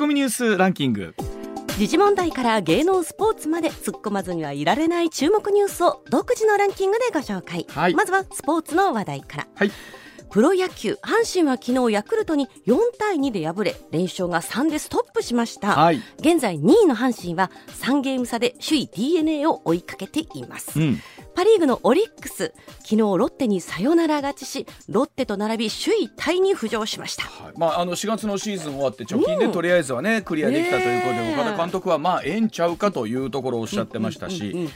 コミニュースランキング。時事問題から芸能スポーツまで突っ込まずにはいられない注目ニュースを独自のランキングでご紹介、はい、まずはスポーツの話題から、はい、プロ野球阪神は昨日ヤクルトに4対2で敗れ連勝が3でストップしました、はい、現在2位の阪神は3ゲーム差で首位 d n a を追いかけています、うんパ・リーグのオリックス昨日ロッテにサヨナラ勝ちしロッテと並び首位タイに浮上しました、はい、まあ、あの4月のシーズン終わって貯金でとりあえずはね、うん、クリアできたということで、岡田監督はまあええんちゃうかというところをおっしゃってましたし、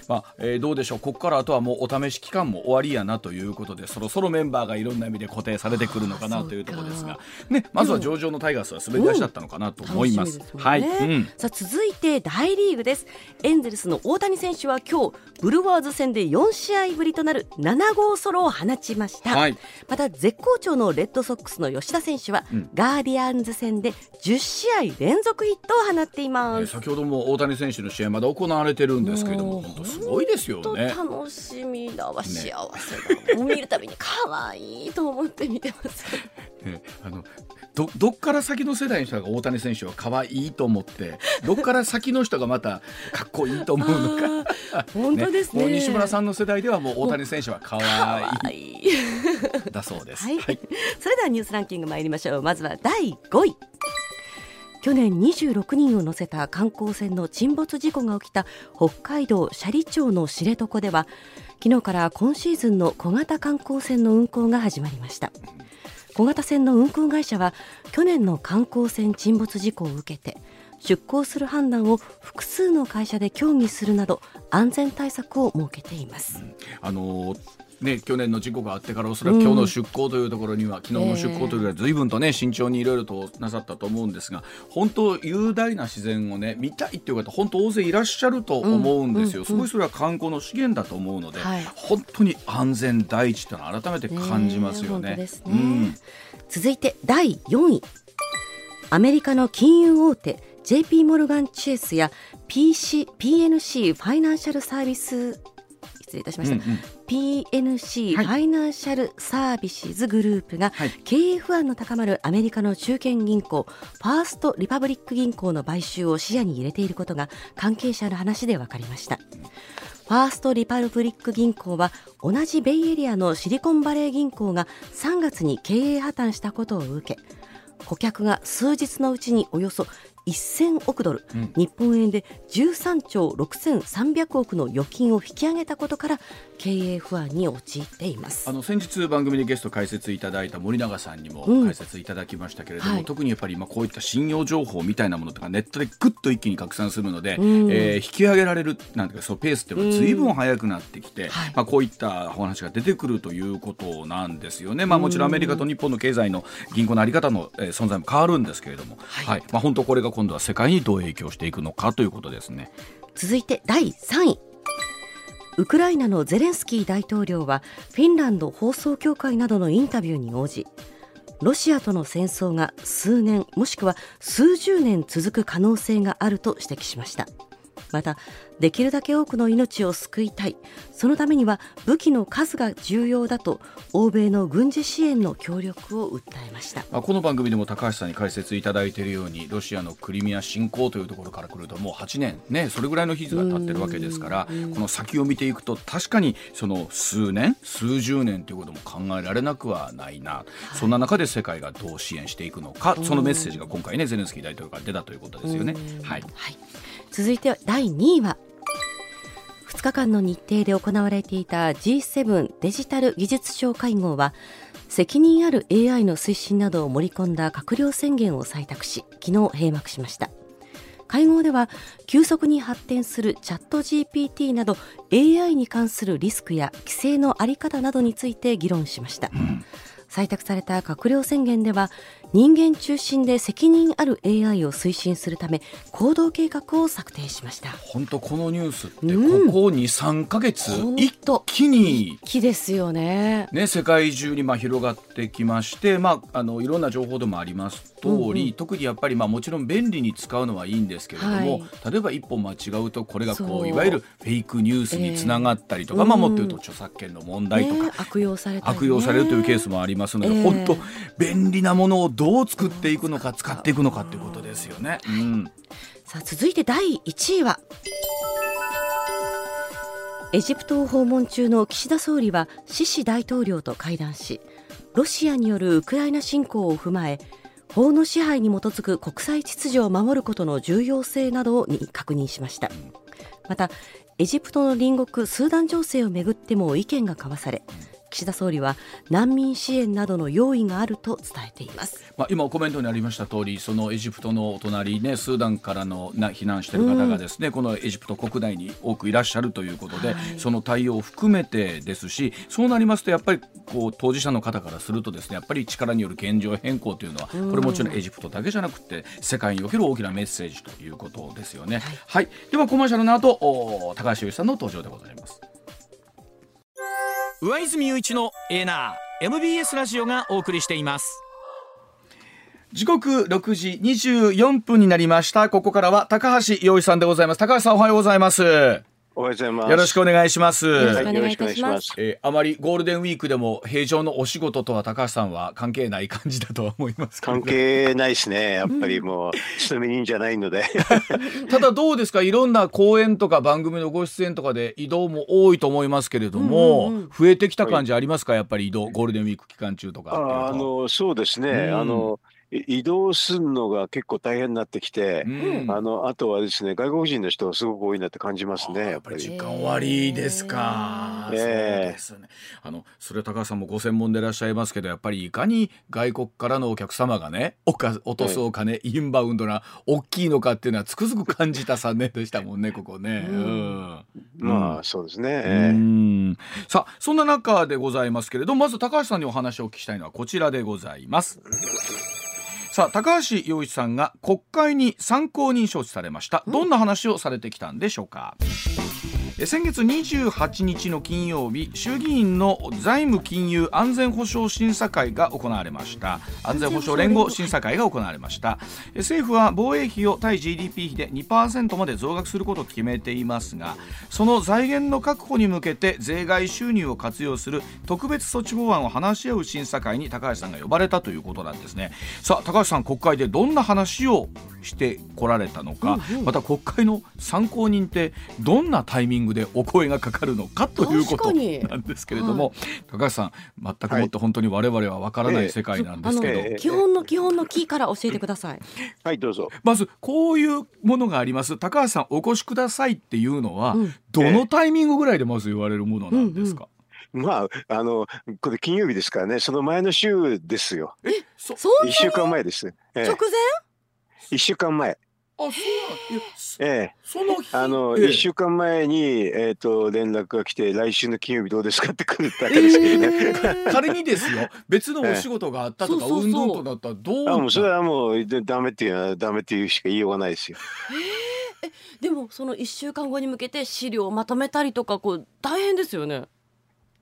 どうでしょう。ここからあとはもうお試し期間も終わりやなということでそろそろメンバーがいろんな意味で固定されてくるのかなというところですが、ね、まずは上場のタイガースは滑り出しだったのかなと思います。うん、はい、うん、さあ続いて大リーグです。エンゼルスの大谷選手は今日ブルワーズ戦で4試合ぶりとなる7号ソロを放ちました、はい、また絶好調のレッドソックスの吉田選手は、うん、ガーディアンズ戦で10試合連続ヒットを放っています、えー、先ほども大谷選手の試合まだ行われてるんですけれども本当すごいですよね。楽しみだわ、幸せだ、ね、見るたびに可愛いと思って見てます。ね、あのどどっから先の世代の人が大谷選手は可愛いと思って どっから先の人がまたかっこいいと思うのか。本当ですね、ね、西村さんの世代ではもう大谷選手は可愛い。だそうです、はい、はい、それではニュースランキング参りましょう。まずは第5位。去年26人を乗せた観光船の沈没事故が起きた北海道斜里町の知床では昨日から今シーズンの小型観光船の運航が始まりました小型船の運航会社は去年の観光船沈没事故を受けて出航する判断を複数の会社で協議するなど安全対策を設けています。あのね、去年の事故があってからおそらく今日の出航というところには、うん、昨日の出航というのは随分とね慎重にいろいろとなさったと思うんですが本当雄大な自然をね見たいっていう方本当大勢いらっしゃると思うんですよ、うん、すごいそれは観光の資源だと思うので、はい、本当に安全第一というのは改めて感じますよね。ねね。うん、続いて第4位。アメリカの金融大手 JP モルガン・チェイスや PC PNC ファイナンシャルサービス失礼いたしました、うんうん、PNC、ファイナンシャルサービスズグループが、はい、経営不安の高まるアメリカの中堅銀行ファーストリパブリック銀行の買収を視野に入れていることが関係者の話で分かりました。ファーストリパブリック銀行は同じベイエリアのシリコンバレー銀行が3月に経営破綻したことを受け顧客が数日のうちにおよそ1000億ドル、うん、日本円で13兆6300億の預金を引き上げたことから経営不安に陥っています。あの先日番組でゲスト解説いただいた森永さんにも解説いただきましたけれども、うんはい、特にやっぱり今こういった信用情報みたいなものとかネットでぐっと一気に拡散するので、うん、えー、引き上げられるなんていうかそうペースってずいぶん速くなってきて、うん。はい、まあ、こういったお話が出てくるということなんですよね、まあ、もちろんアメリカと日本の経済の銀行の在り方の、えー、存在も変わるんですけれども、はい、はい、まあ、本当これが今度は世界にどう影響していくのかということですね。続いて第3位。ウクライナのゼレンスキー大統領はフィンランド放送協会などのインタビューに応じロシアとの戦争が数年もしくは数十年続く可能性があると指摘しました。またできるだけ多くの命を救いたい。そのためには武器の数が重要だと欧米の軍事支援の協力を訴えました。この番組でも高橋さんに解説いただいているようにロシアのクリミア侵攻というところからくるともう8年ねそれぐらいの日が経ってるわけですからこの先を見ていくと確かにその数年数十年ということも考えられなくはないな、はい、そんな中で世界がどう支援していくのかそのメッセージが今回ねゼレンスキー大統領から出たということですよね。はい、はい、続いては第2位は2日間の日程で行われていた G7 デジタル技術相会合は責任ある AI の推進などを盛り込んだ閣僚宣言を採択し昨日閉幕しました。会合では急速に発展するチャット GPT など AI に関するリスクや規制の在り方などについて議論しました、うん。採択された閣僚宣言では人間中心で責任ある AI を推進するため行動計画を策定しました。本当このニュースってここ23か月、一気に一気ですよね。ね世界中にまあ広がってきまして、まあ、あのいろんな情報でもあります通り、うんうん、特にやっぱりまあもちろん便利に使うのはいいんですけれども、はい、例えば一歩間違うとこれがこういわゆるフェイクニュースにつながったりとか、えー、まあもっと言うと著作権の問題とか、ね、悪用され、ね、悪用されるというケースもありますので、えー、本当便利なものをどどう作っていくのか使っていくのかっていうことですよね。うん、さあ続いて第1位は。エジプトを訪問中の岸田総理はシシ大統領と会談しロシアによるウクライナ侵攻を踏まえ法の支配に基づく国際秩序を守ることの重要性などに確認しました。またエジプトの隣国スーダン情勢をめぐっても意見が交わされ岸田総理は難民支援などの用意があると伝えています、まあ、今コメントにありました通りそのエジプトのお隣ねスーダンからのな避難している方がですね、うん、このエジプト国内に多くいらっしゃるということで、はい、その対応を含めてですしそうなりますとやっぱりこう当事者の方からするとですねやっぱり力による現状変更というのは、これもちろんエジプトだけじゃなくて世界における大きなメッセージということですよね。はい、はい、ではコマーシャルの後高橋由さんの登場でございます。上泉雄一のエナー MBS ラジオがお送りしています。時刻6時24分になりました。ここからは高橋洋一さんでございます。高橋さんおはようございます。おはようございます。よろしくお願いします。よろしくお願いいたします。えー、あまりゴールデンウィークでも平常のお仕事とは高橋さんは関係ない感じだとは思います、関係ないですね。やっぱりもう勤め人じゃないので。ただどうですか？いろんな講演とか番組のご出演とかで移動も多いと思いますけれども、うんうんうん、増えてきた感じありますか？やっぱり移動ゴールデンウィーク期間中とかあのそうですね。うん、あの。移動するのが結構大変になってきて、うん、あのあとはですね外国人の人がすごく多いなって感じますねやっぱり。時間終わりですか、えー、そうですね。あのそれ高橋さんもご専門でいらっしゃいますけどやっぱりいかに外国からのお客様がねおか落とすお金、インバウンドな大きいのかっていうのはつくづく感じた3年でしたもんね ここね、うん、まあそうですね、えー、さあそんな中でございますけれどまず高橋さんにお話をお聞きしたいのはこちらでございます。さあ高橋洋一さんが国会に参考人招致されました。どんな話をされてきたんでしょうか、先月28日の金曜日衆議院の財務金融安全保障審査会が行われました。安全保障連合審査会が行われました。政府は防衛費を対 GDP 比で2%まで増額することを決めていますがその財源の確保に向けて税外収入を活用する特別措置法案を話し合う審査会に高橋さんが呼ばれたということなんですね。さあ高橋さん国会でどんな話をしてこられたのか、また国会の参考人ってどんなタイミングでお声がかかるのかということなんですけれども、はい、高橋さん全くもって本当に我々はわからない世界なんですけど、えー、基本の基本のキーから教えてください。はいどうぞ。まずこういうものがあります。高橋さんお越しくださいっていうのは、うん、どのタイミングぐらいでまず言われるものなんですか、うんうん。まあ、あの、これ金曜日ですからね、その前の週ですよ。え、そ、一週間前です。え。直前？一週間前。あ、そうなんええ、そのあの一、え。え、週間前にえっ、ー、と連絡が来て来週の金曜日どうですかって来るだけですけどね。えー、仮にですよ、別のお仕事があったとか、運動とだったらどうあもうそれはもうダメっていうのはダメっていうしか言いようがないですよ。えー、でもその一週間後に向けて資料をまとめたりとかこう大変ですよね。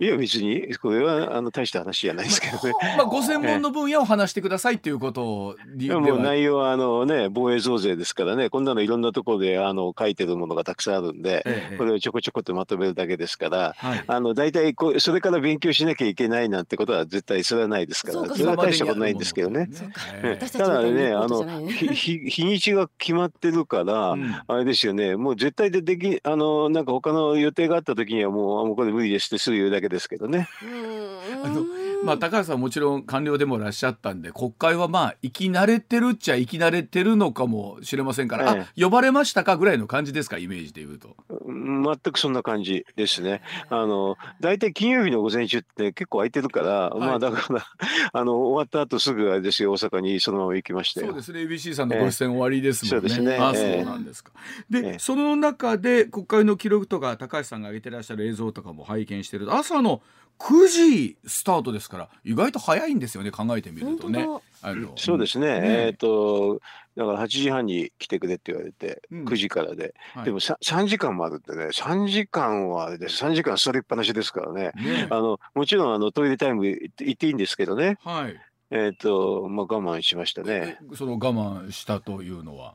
いや別にこれはあの大した話じゃないですけどね。まあご専門の分野を話してくださいっていうことを。いやもう内容はあのね防衛増税ですからねこんなのいろんなところであの書いてるものがたくさんあるんで、ええ、これをちょこちょこっとまとめるだけですから、はい、あの大体こうそれから勉強しなきゃいけないなんてことは絶対それはないですからそれは大したことないんですけどね。ね。ただねあの日日にちが決まってるから、うん、あれですよね。もう絶対でできあのなんか他の予定があった時にはもうもうこれ無理ですってすぐ言うだけですけどね。あのまあ、高橋さんもちろん官僚でもいらっしゃったんで国会はまあ生き慣れてるっちゃ生き慣れてるのかもしれませんから、ええ、あ呼ばれましたかぐらいの感じですかイメージでいうと。全くそんな感じですね。あの大体金曜日の午前中って結構空いてるから、はい、まあだから あの終わった後すぐあれですよ大阪にそのまま行きましたそうですね ABC さんのご出演終わりですもんね。え、そうですね。あそうなんですか。で、その中で国会の記録とか高橋さんが上げてらっしゃる映像とかも拝見してると朝の9時スタートですから意外と早いんですよね考えてみるとね。そうですね、ね、えっ、ー、とだから8時半に来てくれって言われて、うん、9時からで、はい、でも 3, 3時間もあるってね3時間はあれです3時間座りっぱなしですからね、ね、あのもちろんあのトイレタイム行っていいんですけどね、はい、えっ、ー、とまあ我慢しましたね。その我慢したというのは？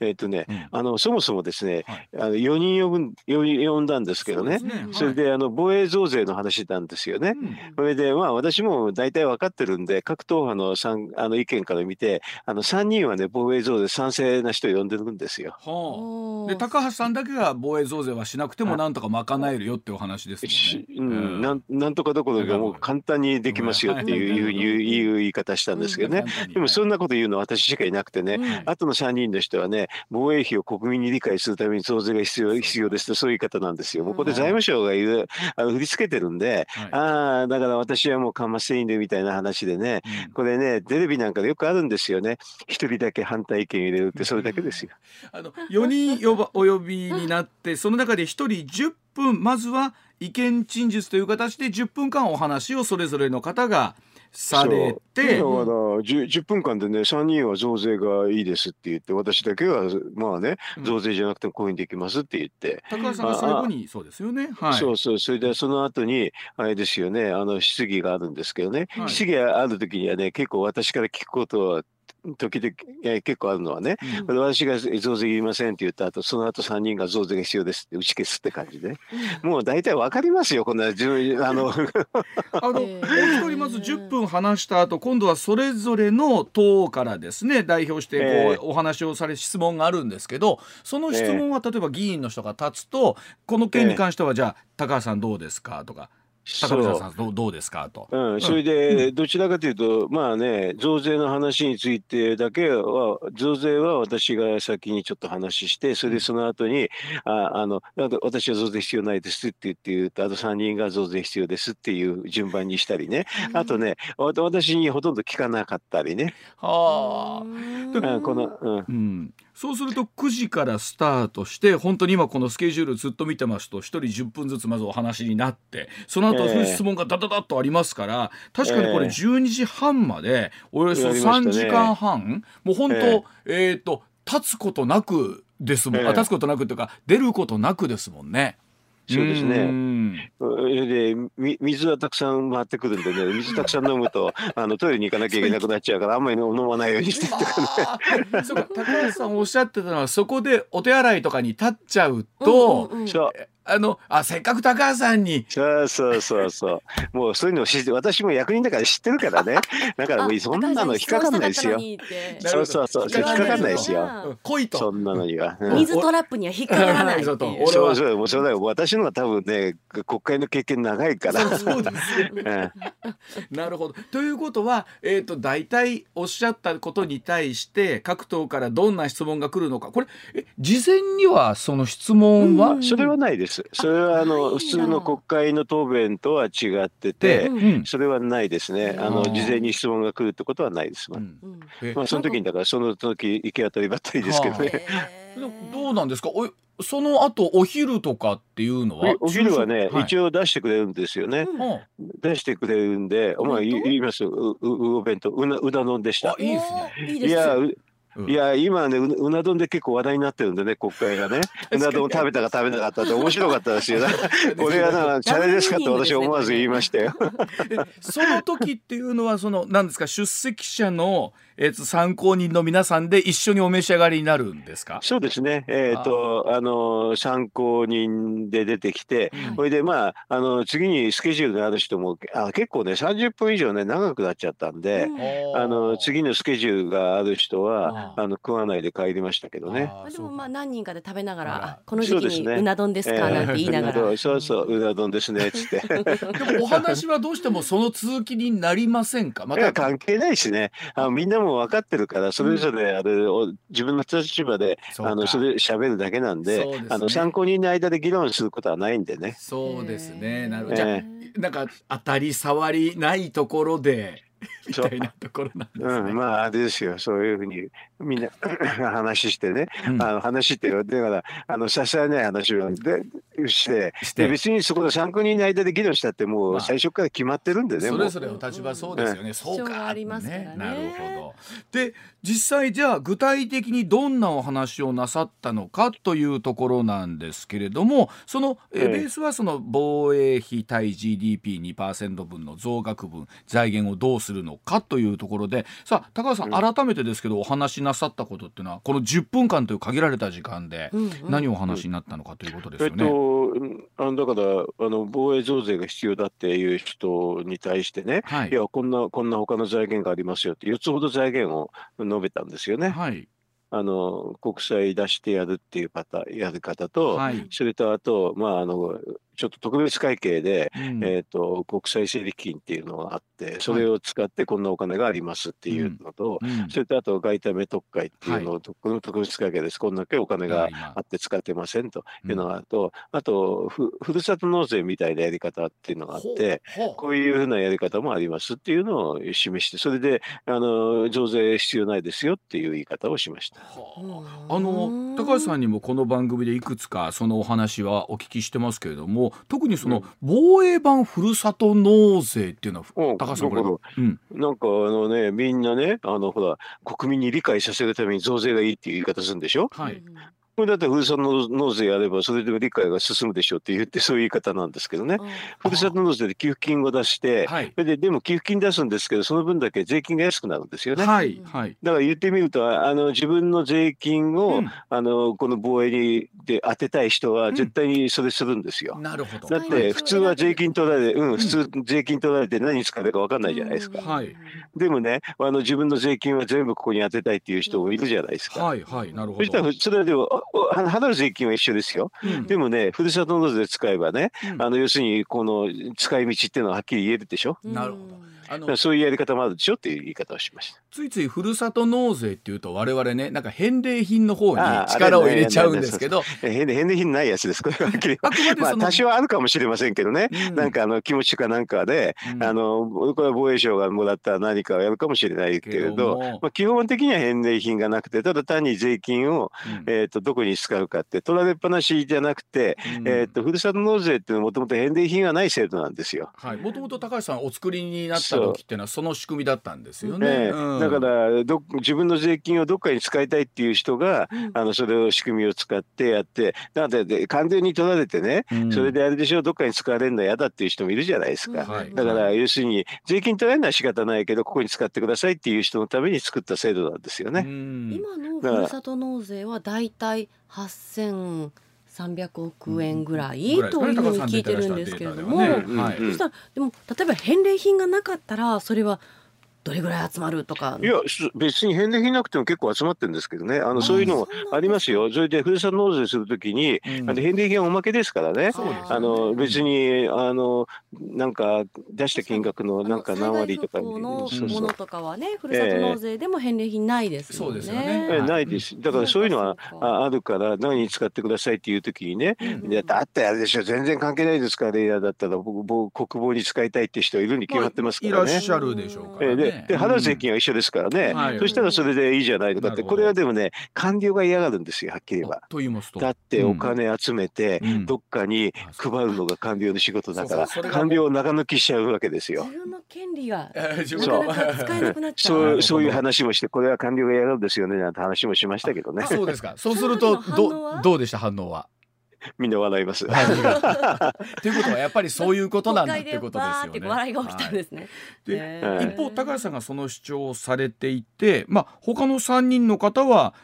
えっ、ー、とね、うん、あのそもそもですね、はい、あの4人呼ぶ呼んだんですけどね、そ、ね。はい、それであの防衛増税の話なんですよね。うん、それでまあ私も大体分かってるんで各党派のあの意見から見てあの3人はね防衛増税賛成な人を呼んでるんですよ。はあ、で高橋さんだけが防衛増税はしなくてもなんとか賄えるよってお話ですもんね。うん、なんなんとかどころかもう簡単にできますよっていう,、いう言い方したんですけどね、でもそんなこと言うのは私しかいなくてね、うん、後の3人の人はね防衛費を国民に理解するために増税が必要必要ですとそういう言い方なんですよ。もうこれ財務省が言うあの振り付けてるんで、はい、ああだから私はもうかませいいんでみたいな話でね、うん、これねテレビなんかでよくあるんですよね。一人だけ反対意見入れるってそれだけですよ。あの4人 お呼びになってその中で1人10分まずは意見陳述という形で10分間お話をそれぞれの方がされて。だから 10, 10, 分間でね3人は増税がいいですって言って私だけはまあね増税じゃなくてもこういうふうにできますって言って、高橋さんが最後にそうですよね、はい、そうそう。それでその後にあれですよねあの質疑があるんですけどね、はい、質疑がある時にはね結構私から聞くことは時々、え結構あるのはね、うん、私が増税言いませんって言った後その後3人が増税が必要ですって打ち消すって感じで、うん、もう大体わかりますよこんなあの あのもう一人まず10分話した後今度はそれぞれの党からですね代表してこう、えー、お話をされ質問があるんですけどその質問は例えば議員の人が立つとこの件に関してはじゃあ高橋さんどうですか？とか。高見さんどうどうですか？と、うん、それで、どちらかというと、まあね増税の話についてだけは増税は私が先にちょっと話してそれでその後にああの私は増税必要ないですって言って言うとあと3人が増税必要ですっていう順番にしたりね。あとね私にほとんど聞かなかったりね。はあ、この、うん、うんそうすると9時からスタートして本当に今このスケジュールずっと見てますと1人10分ずつまずお話になってその後質問がダダダッとありますから、確かにこれ12時半までおよそ3時間半、もう本当えっ、と立つことなくですもん、立つことなくというか出ることなくですもんね。そうですね。で水はたくさん回ってくるんでね 水たくさん飲むとあのトイレに行かなきゃいけなくなっちゃうからあんまり飲まないようにしてとかね。そうか高橋さんおっしゃってたのはそこでお手洗いとかに立っちゃうと、うんうんうん、あのあせっかく高橋さんに。そうそうそうそう。もうそういうのを知って私も役人だから知ってるからね。だからもうそんなの引っかかんないですよ。そうそうそう引っかかんないですよ。来いと。そんなのには、うん、水トラップには引っかからない そうそう。もうそうだよ。私のは多分ね国会の経験長いから。そうですね、なるほど。ということはえっ、ー、と大体おっしゃったことに対して各党からどんな質問が来るのか。これえ事前にはその質問は、それはないです。それはあの普通の国会の答弁とは違ってて、それはないですね。あの事前に質問が来るってことはないです。まあその時にだからその時行き当たりばったりですけどね。どうなんですか？おその後お昼とかっていうのは？お昼はね、一応出してくれるんですよね。出してくれるんで、お前言います？ううお弁当。うなうな丼でした。いいですね。いやいや今ねうな丼で結構話題になってるんでね国会がね。うな丼食べたか食べなかったって面白かったですよこれはな チャレですかって私思わず言いましたよ。その時っていうのはその何ですか出席者のえー、と参考人の皆さんで一緒にお召し上がりになるんですか？そうですね、えーとあの参考人で出てきて、そ、れ、でまああの次にスケジュールがある人もあ結構ね30分以上ね長くなっちゃったんで、うん、あの次のスケジュールがある人はあの食わないで帰りましたけどね。でもまあ何人かで食べながらこの時期にうな丼ですかなんて言いながら、そうそううな丼ですねっつって。でもお話はどうしてもその続きになりませんか？また。関係ないしね。あみんなも分かってるからそれぞれあれを自分の立場で、うん、あのそれ喋るだけなんで、ね、あの参考人の間で議論することはないんでね。そうですね。なるほど。じゃなんか当たり障りないところで。みたいなところなんですね。うん、まああれですよ。そういうふうにみんな 話してね、うん、あの話ってだからあのさすがない話はでして、で別にそこの参考人の間で議論したってもう最初から決まってるんでね、まあ、それぞれの立場そうですよね、うん、そうか。ありますね、ね、なるほど。で実際じゃあ具体的にどんなお話をなさったのかというところなんですけれどもその、えベースはその防衛費対 GDP2% 分の増額分財源をどうするのかというところでさあ高橋さん、改めてですけどお話しなさったことっていうのはこの10分間という限られた時間で何をお話になったのかということですよね。うんうん、えっと、あのだからあの防衛増税が必要だっていう人に対してね、はい、いやこんなこんな他の財源がありますよって4つほど財源を述べたんですよね。はい。あの国債出してやるっていうパタやり方と、はい、それとあと、まあ、あのちょっと特別会計で、うん、えーと、国際整理金っていうのがあってそれを使ってこんなお金がありますっていうのと、はい。うん、それとあと外為特会っていうのを、はい、この特別会計です。こんだけお金があって使ってませんというのがあると、うん、あとふふるさと納税みたいなやり方っていうのがあってこういうふうなやり方もありますっていうのを示してそれであの増税必要ないですよっていう言い方をしました。あ。の高橋さんにもこの番組でいくつかそのお話はお聞きしてますけれども特にその防衛版ふるさと納税っていうのは、うん、高橋さんこれ、うん、なんかあのねみんなねあのほら国民に理解させるために増税がいいっていう言い方するんでしょ、はい、これだってふるさと納税やればそれで理解が進むでしょうって言ってそういう言い方なんですけどね、ふるさと納税で給付金を出して、はい、ででも給付金出すんですけどその分だけ税金が安くなるんですよね。はいはい、だから言ってみるとあの自分の税金を、うん、あのこの防衛にで当てたい人は絶対にそれするんですよ。うん、なるほど。だって普通は税金取られて、うん、普通税金取られて何に使うか分かんないじゃないですか。はい、でもねあの自分の税金は全部ここに当てたいっていう人もいるじゃないですか。はいはい。なるほど。そしたらそれで払う税金は一緒ですよ、うん、でもねふるさと納税使えばね、うん、あの要するにこの使い道っていうのははっきり言えるでしょ。なるほどあのそういうやり方もあるでしょっていう言い方をしましたついついふるさと納税っていうと我々ねなんか返礼品の方に力を入れちゃうんですけど返礼品ないやつですこれはまあ多少あるかもしれませんけどね、うん、なんかあの気持ちかなんかで、うん、あのこれは防衛省がもらった何かをやるかもしれないけれどまあ、基本的には返礼品がなくてただ単に税金を、うん、えーと、どこに使うかって取られっぱなしじゃなくて、えーと、ふるさと納税っていうのはもともと返礼品がない制度なんですよ。もともと高橋さんお作りになった時っていうのはその仕組みだったんですよね。うん、だからど自分の税金をどっかに使いたいっていう人が、うん、あのそれを仕組みを使ってやってなので完全に取られてね、うん、それであれでしょどっかに使われるの嫌だっていう人もいるじゃないですか、だから要するに税金取られるのは仕方ないけどここに使ってくださいっていう人のために作った制度なんですよね。今のふるさと納税はだいたい8000 300億円ぐらい、というふうに聞いてるんですけれども、そしたらでも例えば返礼品がなかったらそれはどれぐらい集まるとか。いや別に返礼品なくても結構集まってるんですけどね。あのそういうのもありますよ。それでふるさと納税するときに、うん、あの返礼品はおまけですからね、あの別にあのなんか出した金額のなんか何割とか。のものとかはねふるさと納税でも返礼品ないですよね、そうですよね、えー、ないです。だからそういうのはああるから何に使ってくださいっていうときにね、うん、だってあれでしょ全然関係ないですからレイヤーだったら僕国防に使いたいって人いるに決まってますからね、いらっしゃるでしょうから、ね、えー、でで払う税金は一緒ですからね、うん。そしたらそれでいいじゃないと。かって、これはでもね、官僚が嫌がるんですよ、はっきり言えば。と言いますと。だってお金集めて、どっかに配るのが官僚の仕事だから、官僚を長抜きしちゃうわけですよ。自分の権利がそう。そう。いう話もして、これは官僚が嫌がるんですよねなんて話もしましたけどね。そうですか。そうするとどどうでした反応は？みんな笑います。ということはやっぱりそういうことなんだってことですよね。笑いが起きたんですね。で、一方高橋さんがその主張をされていて、まあ他の三人の方は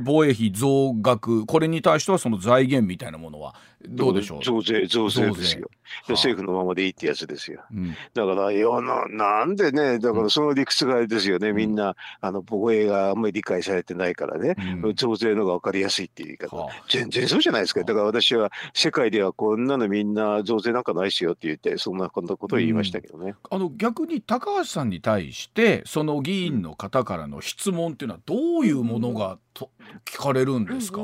防衛費増額これに対してはその財源みたいなものはどうでしょう？増税増税ですよ。政府のままでいいってやつですよ。うん、だからいやななんでねだからその理屈があれですよね、うん、みんなあの防衛があんまり理解されてないからね、うん、増税のが分かりやすいっていう言い方、はあ、全然そうじゃないですか。だから私は世界ではこんなのみんな増税なんかないですよって言ってそんなことを言いましたけどね。あの逆に高橋さんに対してその議員の方からの質問っていうのはどういうものがと聞かれるんですか、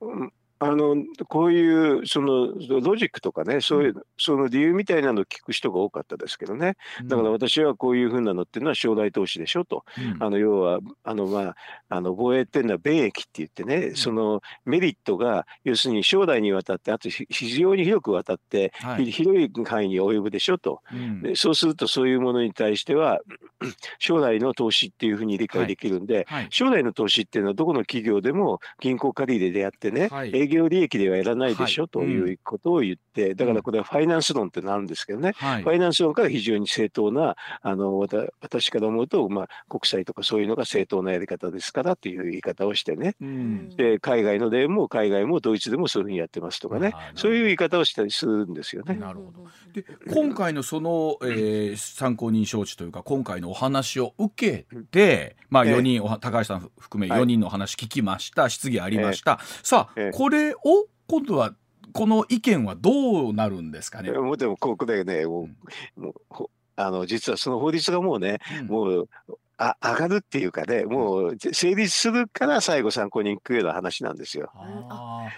うんあのこういうそのロジックとかねそういう、その理由みたいなのを聞く人が多かったですけどね。だから私はこういうふうなのっていうのは将来投資でしょと、うん、あの要はあの、まあ、あの防衛っていうのは便益って言ってね、そのメリットが要するに将来にわたってあと非常に広くわたって、はい、広い範囲に及ぶでしょと、でそうするとそういうものに対しては 将来の投資っていうふうに理解できるんで、はい。はい、将来の投資っていうのはどこの企業でも銀行借り入れでやってね、営業利益ではやらないでしょ、ということを言って、だからこれはファイナンス論ってなるんですけどね、ファイナンス論から非常に正当な、あの私から思うと、まあ、国債とかそういうのが正当なやり方ですからっていう言い方をしてね、で海外の例も海外もドイツでもそういうふうにやってますとかね、そういう言い方をしたりするんですよね。なるほど。で今回のその、えー、参考人招致というか今回のお話を受けて、まあ、4人、えー、高橋さん含め4人の話聞きました、はい、質疑ありました、えー、さあ、えー、これを今度はこの意見はどうなるんですかね？もうでもここでねもう、もうあの実はその法律がもうね、うん、もうあ上がるっていうかね、もう成立するから最後参考に行くような話なんですよ。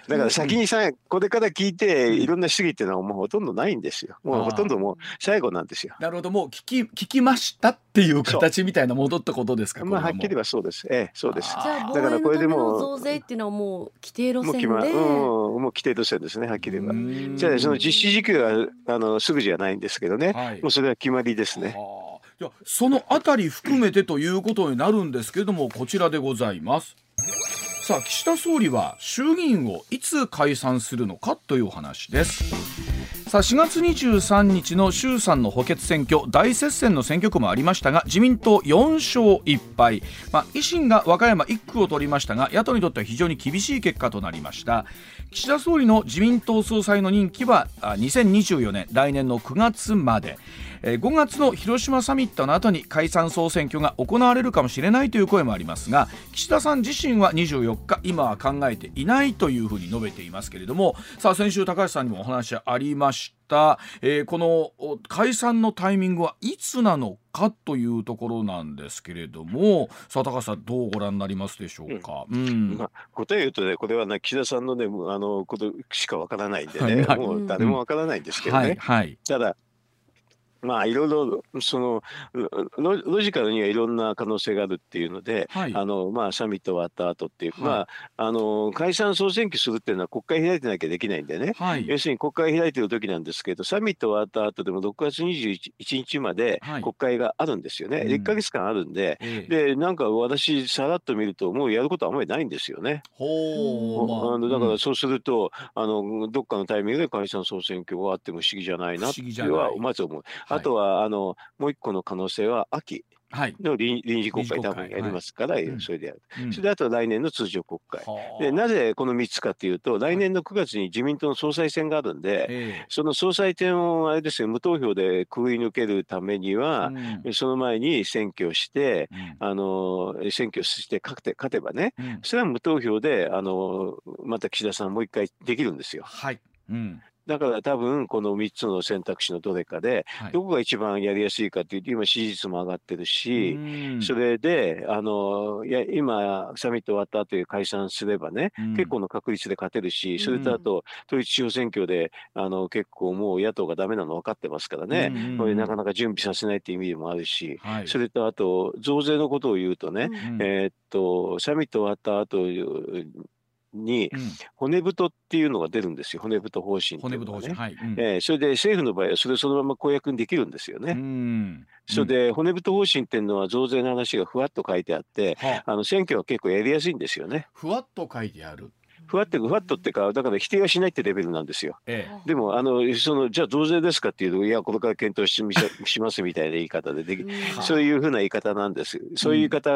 だから先にさ、これから聞いて、いろんな質疑っていうのはもうほとんどないんですよ。もうほとんどもう最後なんですよ。なるほど、もう聞き、聞きましたっていう形みたいな戻ったことですかまあ、はっきりはそうです。ええ、そうです。だからこれでも増税っていうのはもう規定路線で。もう,、うん、もう規定路線ですね、はっきり言えば。じゃあ、その実施時期は、あの、すぐじゃないんですけどね。はい、もうそれは決まりですね。そのあたり含めてということになるんですけれどもこちらでございます。さあ岸田総理は衆議院をいつ解散するのかというお話です。さあ4月23日の衆参の補欠選挙大接戦の選挙区もありましたが自民党4勝1敗、まあ、維新が和歌山1区を取りましたが野党にとっては非常に厳しい結果となりました岸田総理の自民党総裁の任期は2024年来年の9月まで5月の広島サミットの後に解散総選挙が行われるかもしれないという声もありますが岸田さん自身は24日今は考えていないというふうに述べていますけれどもさあ先週高橋さんにもお話ありました、えー、この解散のタイミングはいつなのかというところなんですけれどもさあ高橋さんどうご覧になりますでしょうか、うん、うん、まあ、答え言うとねこれはね岸田さんのねあのことしかわからないんでね、はい、もう誰もわからないんですけどね、はい。はい、ただまあいろいろそのロジカルにはいろんな可能性があるっていうので、はい、あのまあサミット終わった後っていう、はい、まああの解散総選挙するっていうのは国会開いてなきゃできないんでね、はい、要するに国会開いてる時なんですけどサミット終わった後でも6月21日まで国会があるんですよね、はい、1か月間あるんで、うん、でなんか私さらっと見るともうやることはあんまりないんですよね。ほう、あのだからそうすると、あのどっかのタイミングで解散総選挙があっても不思議じゃないなっていうのはまず思う。あとは、あのもう一個の可能性は秋。の臨,、臨時国会多分やりますから、はい、それでやる、うん、それであと来年の通常国会、でなぜこの3つかというと来年の9月に自民党の総裁選があるんで、その総裁選をあれですよ無投票でくぐり抜けるためには、うん、その前に選挙して、うん、あの選挙して勝て勝てばね、それは無投票であのまた岸田さんもう一回できるんですよ。はい。うんだから多分この3つの選択肢のどれかで、どこが一番やりやすいかというと今支持率も上がってるし、それであのいや今サミット終わった後で解散すればね、結構の確率で勝てるしそれとあと統一地方選挙であの結構もう野党がダメなの分かってますからね、これなかなか準備させないっていう意味でもあるし、それとあと増税のことを言うとね、えっとサミット終わった後に、骨太っていうのが出るんですよ、骨太方針、ね、骨太方針、はい。うん、えー、それで政府の場合はそれそのまま公約にできるんですよね。うん。それで骨太方針っていうのは増税の話がふわっと書いてあって、はあ、あの選挙は結構やりやすいんですよね。ふわっと書いてあるふわってふわっとってかだから否定はしないってレベルなんですよ。ええ、でもあのそのじゃあ増税ですかっていうといやこれから検討ししますみたいな言い方でできそういうふうな言い方なんです。そういう言い方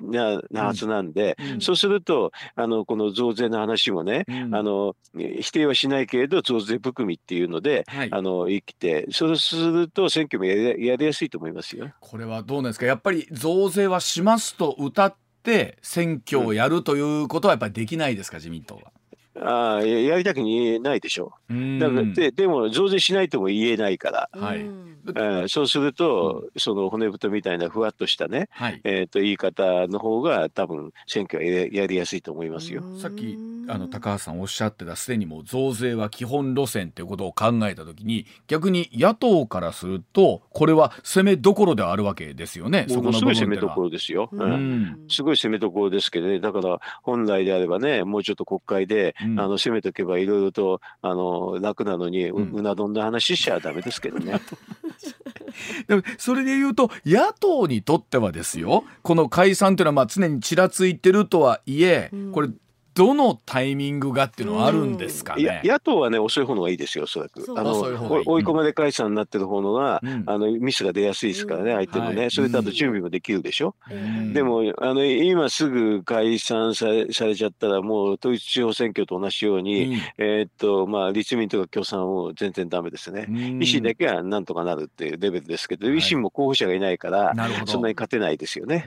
ななはずなんで、うん、そうするとあのこの増税の話もね、うん、あの否定はしないけれど増税含みっていうので、はい、あの生きてそうすると選挙もやりやりやすいと思いますよ。これはどうなんですか？やっぱり増税はしますと歌ってって選挙をやるということはやっぱりできないですか、自民党は。ああやりたくないでしょ。う。だからででも増税しないとも言えないから、はい。えー、そうすると、その骨太みたいなふわっとしたね、はい、えー、と言い方の方が多分選挙はやりやすいと思いますよ。さっきあの高橋さんおっしゃってたすでにもう増税は基本路線っていうことを考えた時に逆に野党からするとこれは攻めどころではあるわけですよね。そこのすごい攻めどころですよ、うん、すごい攻めどころですけどね。だから本来であればねもうちょっと国会で、うん、あの攻めとけばいろいろとあの楽なのにう,、うな丼の話しちゃダメですけどね。でもそれで言うと野党にとってはですよこの解散というのはまあ常にちらついてるとはいえ、これどのタイミングがっていうのはあるんですかね？野党はね遅い方のがいいですよおそらく。あの追い込まれ解散になってる方のが、うん、あのミスが出やすいですからね、相手のね、はい、それとあと準備もできるでしょ？うん、でもあの今すぐ解散されされちゃったらもう統一地方選挙と同じように、うん、えー、っとまあ立民とか共産を全然ダメですね。維新だけはなんとかなるっていうレベルですけど、維新も候補者がいないから、そんなに勝てないですよね。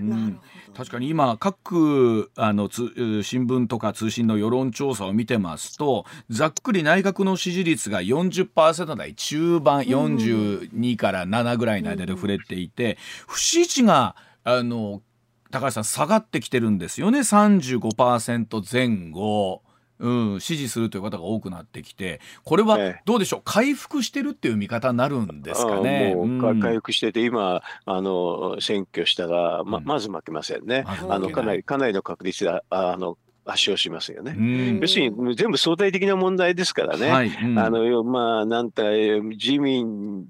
確かに今各あのつ新聞とか通信の世論調査を見てますとざっくり内閣の支持率が40%台中盤42から7ぐらいの間で触れていて不支持があの高橋さん下がってきてるんですよね35%前後。うん、支持するという方が多くなってきてこれはどうでしょう、回復してるっていう見方になるんですかね？もう、うん、回復してて今あの選挙したらままず負けませんね。うん、あのかなりかなりの確率であの圧勝しますよね。要するに全部相対的な問題ですからね。はい。うん、あのまあなんか自民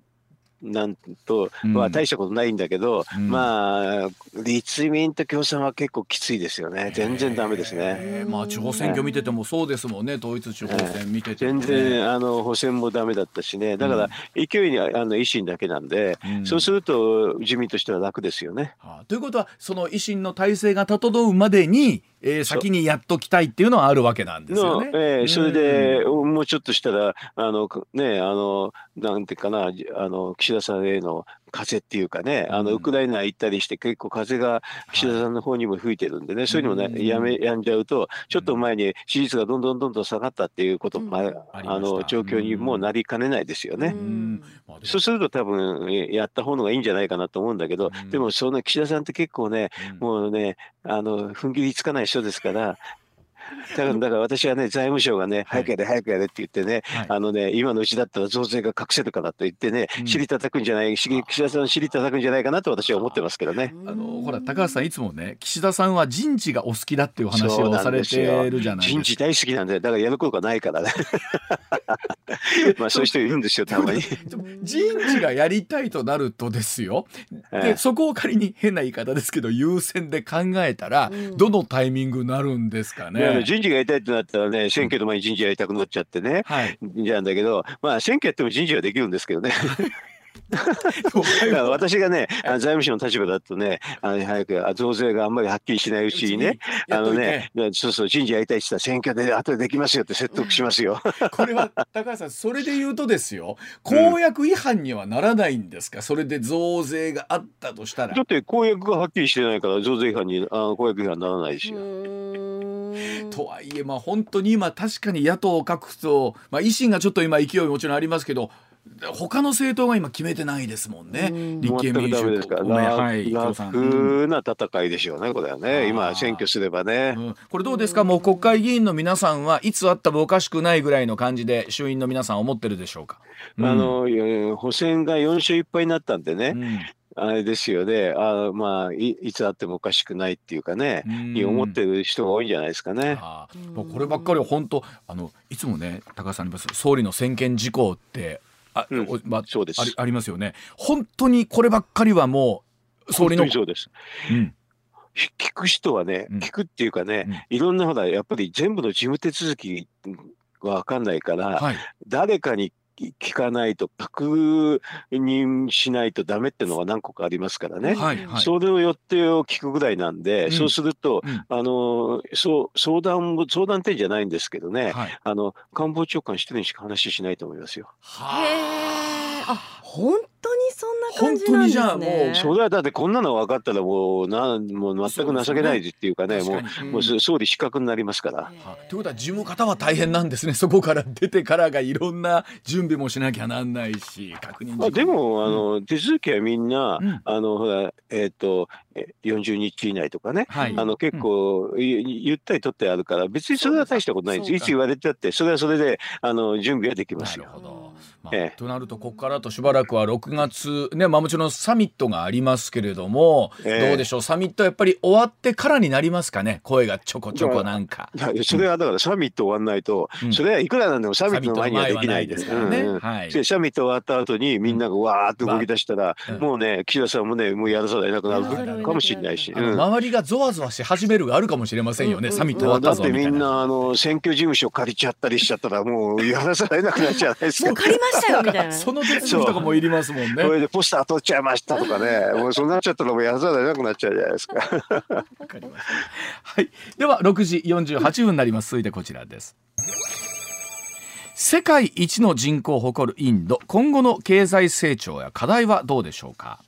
なんとは大したことないんだけど、うん、まあ立民と共産は結構きついですよね。全然ダメですね。まあ地方選挙見ててもそうですもんね。統一地方選見てて、ね、全然あの補選もダメだったしね。だから勢いにあの維新だけなんで、うん、そうすると自民としては楽ですよね、はあ、ということはその維新の体制が整うまでにえー、先にやっときたいっていうのはあるわけなんですよね。えー、それで、もうちょっとしたら、あの、ね、あの、なんていうかな、あの、岸田さんへの風っていうかね、あの、ウクライナ行ったりして、結構風が岸田さんの方にも吹いてるんでね、はい、そういうのもね、やめ、やんじゃうと、ちょっと前に支持率がどんどんどんどん下がったっていうことも、あの、状況にもなりかねないですよね。そうすると多分、やった方のがいいんじゃないかなと思うんだけど、でも、その岸田さんって結構ね、もうね、あの、踏ん切りつかない人ですから、だからだから私はね、財務省がね、早くやれ、早くやれって言ってね、はい、あのね、今のうちだったら増税が隠せるかなと言ってね、うん、尻叩くんじゃない、岸田さん尻叩くんじゃないかなと私は思ってますけどね。あのほら、高橋さん、いつもね、岸田さんは人事がお好きだっていう話をされてるじゃないですか。人事大好きなんで、だからやることがないからね。まあそういう人いるんですよ、たまに。人事がやりたいとなるとですよ。で、そこを仮に変な言い方ですけど、優先で考えたら、どのタイミングになるんですかね。人事がやりたいってなったらね、選挙の前に人事やりたくなっちゃってね。はい。じゃんだけど、まあ選挙やっても人事はできるんですけどね。私がね、財務省の立場だとね、あの早く増税があんまりはっきりしないうちにね、あのね、そうそう、人事やりたいって言ったら選挙で後でできますよって説得しますよ。これは高橋さん、それで言うとですよ、公約違反にはならないんですか、それで増税があったとしたら。だって公約がはっきりしてないから増税違反にあ公約違反にならないですよ。とはいえ、まあ本当に今確かに野党各党、まあ維新がちょっと今勢いもちろんありますけど、他の政党が今決めてないですもんね。立憲民主ですから、はい、楽な戦いでしょうね、これはね。今選挙すればね、うん、これどうですか、もう国会議員の皆さんはいつあってもおかしくないぐらいの感じで衆院の皆さん思ってるでしょうか？うん、あの補選が4勝1敗になったんでね。うん。あれですよね、あまあい、いつあってもおかしくないっていうかね、に思ってる人が多いんじゃないですかね。あこればっかりは本当あの、いつもね、高橋さんにます。総理の専権事項ってあ、うん、まあ、そうですありますよね。本当にこればっかりはもう総理の。そうです。うん聞く人はね、聞くっていうかね、うん、いろんなほら、やっぱり全部の事務手続きが分かんないから、はい、誰かに聞かないと確認しないとダメっていうのが何個かありますからね、はいはい、それを予定を聞くぐらいなんで、うん、そうすると、うん、あのそう相談も相談点じゃないんですけどね、はい、あの官房長官一人にしか話しないと思いますよ。へあ本当にそんな感じなんですね。本当にじゃあもうそれはだってこんなの分かったらもうなんもう全く情けないっていうかね、もうもう総理失格になりますから。と、えいうことは事務方は大変なんですね。そこから出てからがいろんな準備もしなきゃなんないし確認。あでもあの、手続きはみんな、あのほらえっ、と40日以内とかね、はい、あの結構、うん、ゆったり取ってあるから別にそれは大したことないんです。いつ言われたってそれはそれであの準備はできますよ。なるほどまあ、ええ。となるとここからとしばらくは6月ね、まあ、もちろんサミットがありますけれども、えどうでしょう？サミットやっぱり終わってからになりますかね？声がちょこちょこなんか。それはだからサミット終わんないと、うん、それはいくらなんでもサミットの前にはできないですからね。はい、サミット終わった後にみんながわーっと動き出したら、うん、もうね岸田さんもねもうやらざるを得なくなるかもしれないし、うん、周りがゾワゾワし始めるがあるかもしれませんよね、サミット終わったぞだってみんなあの選挙事務所借りちゃったりしちゃったらもうやらざるを得なくなっちゃうじゃないですか。借りましたよみたいな。その手続きとかもいりますもんね。それでポスター取っちゃいましたとかね、もうそうなっちゃったらもうやざらなくなっちゃうじゃないですか。わかりました。はい。では6時48分になります。続いてこちらです。世界一の人口を誇るインド今後の経済成長や課題はどうでしょうか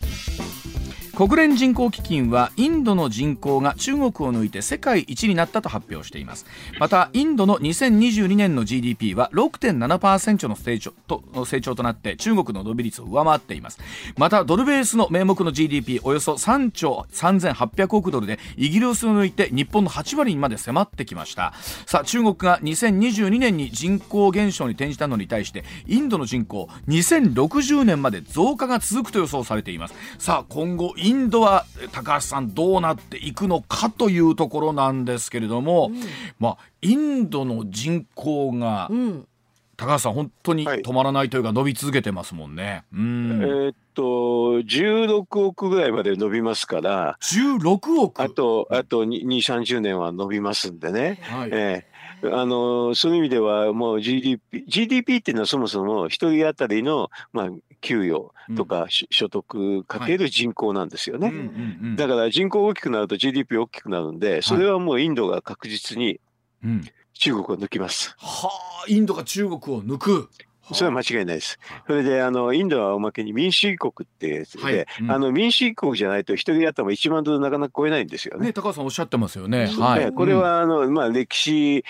国連人口基金はインドの人口が中国を抜いて世界一になったと発表しています。またインドの2022年の GDP は6.7%の成長と成長となって中国の伸び率を上回っています。またドルベースの名目の GDP およそ3兆3800億ドルでイギリスを抜いて日本の8割にまで迫ってきました。さあ中国が2022年に人口減少に転じたのに対してインドの人口2060年まで増加が続くと予想されています。さあ今後イドは高橋さんどうなっていくのかというところなんですけれども、うん、まあインドの人口が、うん、高橋さん本当に止まらないというか伸び続けてますもんね。うん、えー、っと16億ぐらいまで伸びますから16億？あとあと2 3 0年は伸びますんでね。はい、えーあのそういう意味ではもう GDP, GDP っていうのはそもそも一人当たりの、まあ、給与とか、うん、所得かける人口なんですよね、だから人口大きくなると GDP 大きくなるんでそれはもうインドが確実に中国を抜きます。はあインドが中国を抜くそれは間違いないです。それであのインドはおまけに民主主義国ってやつで、はいうん、あの民主主義国じゃないと一人頭1万ドルなかなか超えないんですよね。ね高橋さんおっしゃってますよね。はい、これはあの、まあ、歴史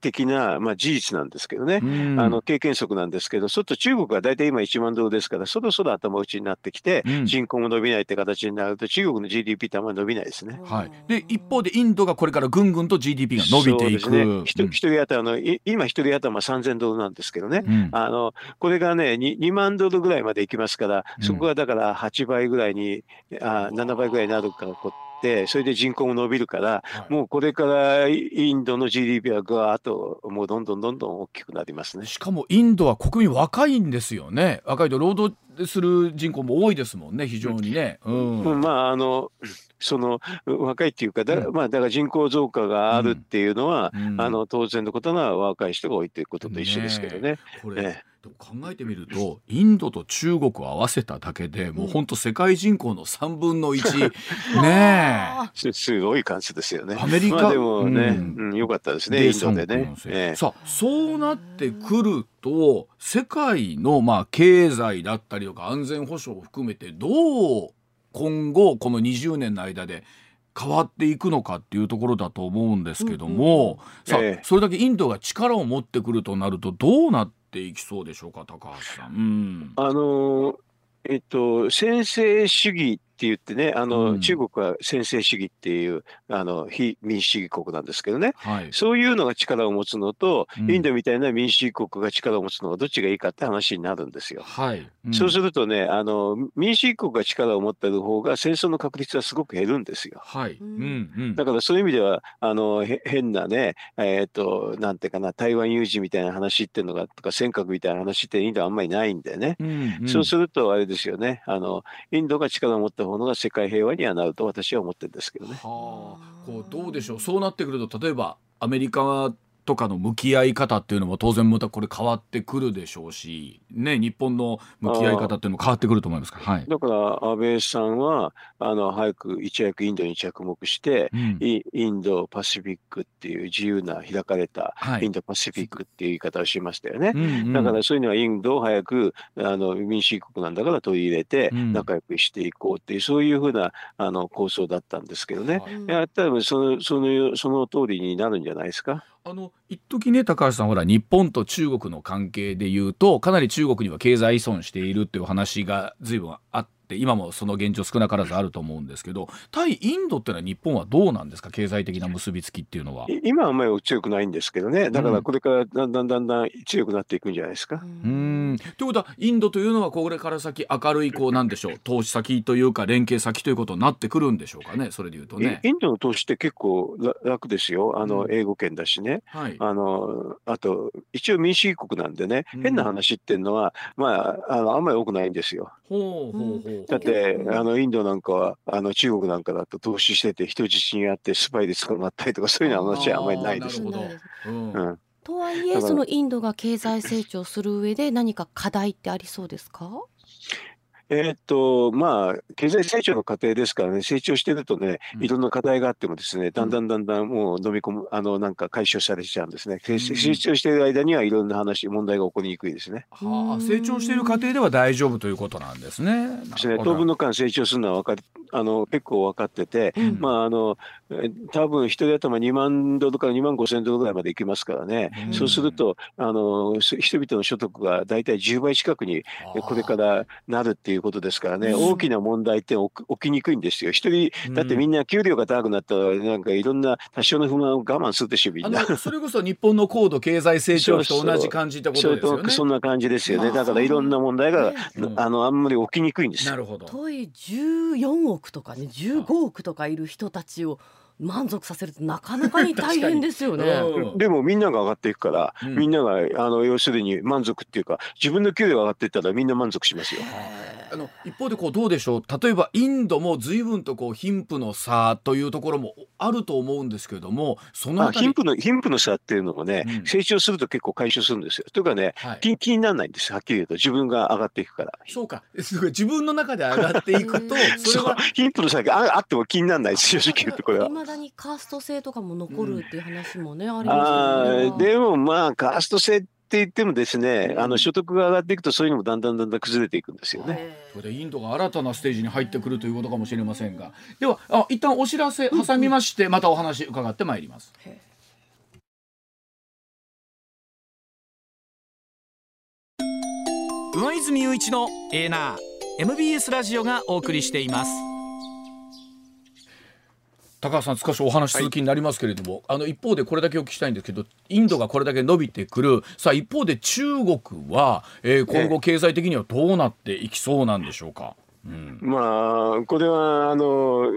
的な、まあ、事実なんですけどね、うん、あの経験則なんですけど、ちょっと中国は大体今1万ドルですから、そろそろ頭打ちになってきて、うん、人口も伸びないって形になると、中国の GDP ってあんまり伸びないですね。はい、で一方でインドがこれからぐんぐんと GDP が伸びていく。ね、一人頭の今一人頭3000ドルなんですけどね、あのこれれがね2、2万ドルぐらいまでいきますから、そこがだから8倍ぐらいに、あ7倍ぐらいになるからこってそれで人口も伸びるから、はい、もうこれからインドの GDP はぐわーっともうどんどんどんどん大きくなりますね。しかもインドは国民若いんですよね。若いと労働する人口も多いですもんね非常にね。うん、うん、まああのその若いっていうかだ,、まあ、だから人口増加があるっていうのは、あの当然のことな若い人が多いということと一緒ですけどね。ねこれ、ね考えてみるとインドと中国を合わせただけでもう本当世界人口の3分の1 ねえ。すごい数ですよね。アメリカ、まあ、でもね、うん、よかったですねインドでね、えー、さあそうなってくると世界のまあ経済だったりとか安全保障を含めてどう今後この20年の間で変わっていくのかっていうところだと思うんですけども、うんうん、さあ、えー、それだけインドが力を持ってくるとなるとどうなっていきそうでしょうか高橋さん。うん、あのえっと先制主義って言ってね、あの、うん、中国は専制主義っていうあの非民主主義国なんですけどね、はい、そういうのが力を持つのと、うん、インドみたいな民主主義国が力を持つのがどっちがいいかって話になるんですよ。はい。うん、そうするとねあの、民主主義国が力を持ってる方が戦争の確率はすごく減るんですよ。はい。うん。うん、だからそういう意味ではあの変なね、えー、っとなんていうかな台湾有事みたいな話っていうのがとか尖閣みたいな話ってインドはあんまりないんでね、うんうん、そうするとあれですよね。あのインドが力を持った方のが世界平和にはなると私は思ってるんですけどね。はあ、こうどうでしょうそうなってくると例えばアメリカとかの向き合い方っていうのも当然またこれ変わってくるでしょうし、ね、日本の向き合い方っていうのも変わってくると思いますか、はい、だから安倍さんはあの早くいち早くインドに着目して、うん、インドパシフィックっていう自由な開かれたインドパシフィックっていう言い方をしましたよね、だからそういうのはインドを早くあの民主国なんだから取り入れて仲良くしていこうっていう、そういうふうなあの構想だったんですけどね、はい、やったらそのそのその通りになるんじゃないですか。あの一時ね高橋さんほら日本と中国の関係でいうとかなり中国には経済依存しているっていう話が随分あって。今もその現状少なからずあると思うんですけど対インドっていうのは日本はどうなんですか？経済的な結びつきっていうのは。今はあんまり強くないんですけどね。だからこれからだんだんだんだん強くなっていくんじゃないですか？うん。ということはインドというのはこれから先明るいこうなんでしょう？投資先というか連携先ということになってくるんでしょうかね？それでいうとね。インドの投資って結構楽ですよ。あの、英語圏だしね、はい、あのあと一応民主主義国なんでね、変な話っていうのはまああのあんまり多くないんですよ。ほうほうほうだってあのインドなんかはあの中国なんかだと投資してて人質にあってスパイで捕まったりとかそういうのは話はあんまりないで。す。うん。とはいえそのインドが経済成長する上で何か課題ってありそうですか？えー、っと、まあ、経済成長の過程ですからね、成長してるとね、いろんな課題があってもですね、だんだんだんだんもう飲み込む、あの、なんか解消されちゃうんですね。成長している間にはいろんな話、問題が起こりにくいですね。はあ、成長している過程では大丈夫ということなんですね。ですね。当分の間成長するのは分かり、あの、結構分かってて、うん、まあ、あの、多分一人頭2万ドルから2万5千ドルぐらいまでいきますからね、うん、そうすると、あの、人々の所得が大体10倍近くにこれからなるっていうことですからね、大きな問題って起きにくいんですよ。一人、だってみんな給料が高くなったら、なんかいろんな多少の不満を我慢するでしょ、みんな。それこそ日本の高度経済成長と同じ感じってことですよね。そんな感じですよね。だからいろんな問題が、あの、あんまり起きにくいんですなるほど。とい14億とかね、15億とかいる人たちを、満足させるってなかなかに大変ですよね。でもみんなが上がっていくから、うん、みんながあの要するに満足っていうか自分の給料が上がっていったらみんな満足しますよ。あの一方でこうどうでしょう。例えばインドも随分とこう貧富の差というところもあると思うんですけれどもその貧富の貧富の差っていうのもね、うん、成長すると結構解消するんですよ。というかね、はい、気にならないんですはっきり言うと。自分が上がっていくから。そうか。自分の中で上がっていくと それは貧富の差があっても気にならないです正直言うとこれは。未だにカースト制とかも残るっていう話もね、うん、ありますよね。でもまあカースト制って言ってもですね、あの所得が上がっていくとそういうのもだんだんだんだん崩れていくんですよね。これでインドが新たなステージに入ってくるということかもしれませんが、ではあ一旦お知らせ挟みまして、またお話伺ってまいります。上泉雄一のエーナー MBS ラジオがお送りしています。高橋さん少しお話続きになりますけれども、はい、あの一方でこれだけお聞きしたいんですけどインドがこれだけ伸びてくるさあ一方で中国は、えー、今後経済的にはどうなっていきそうなんでしょうか？うん、まあこれはあの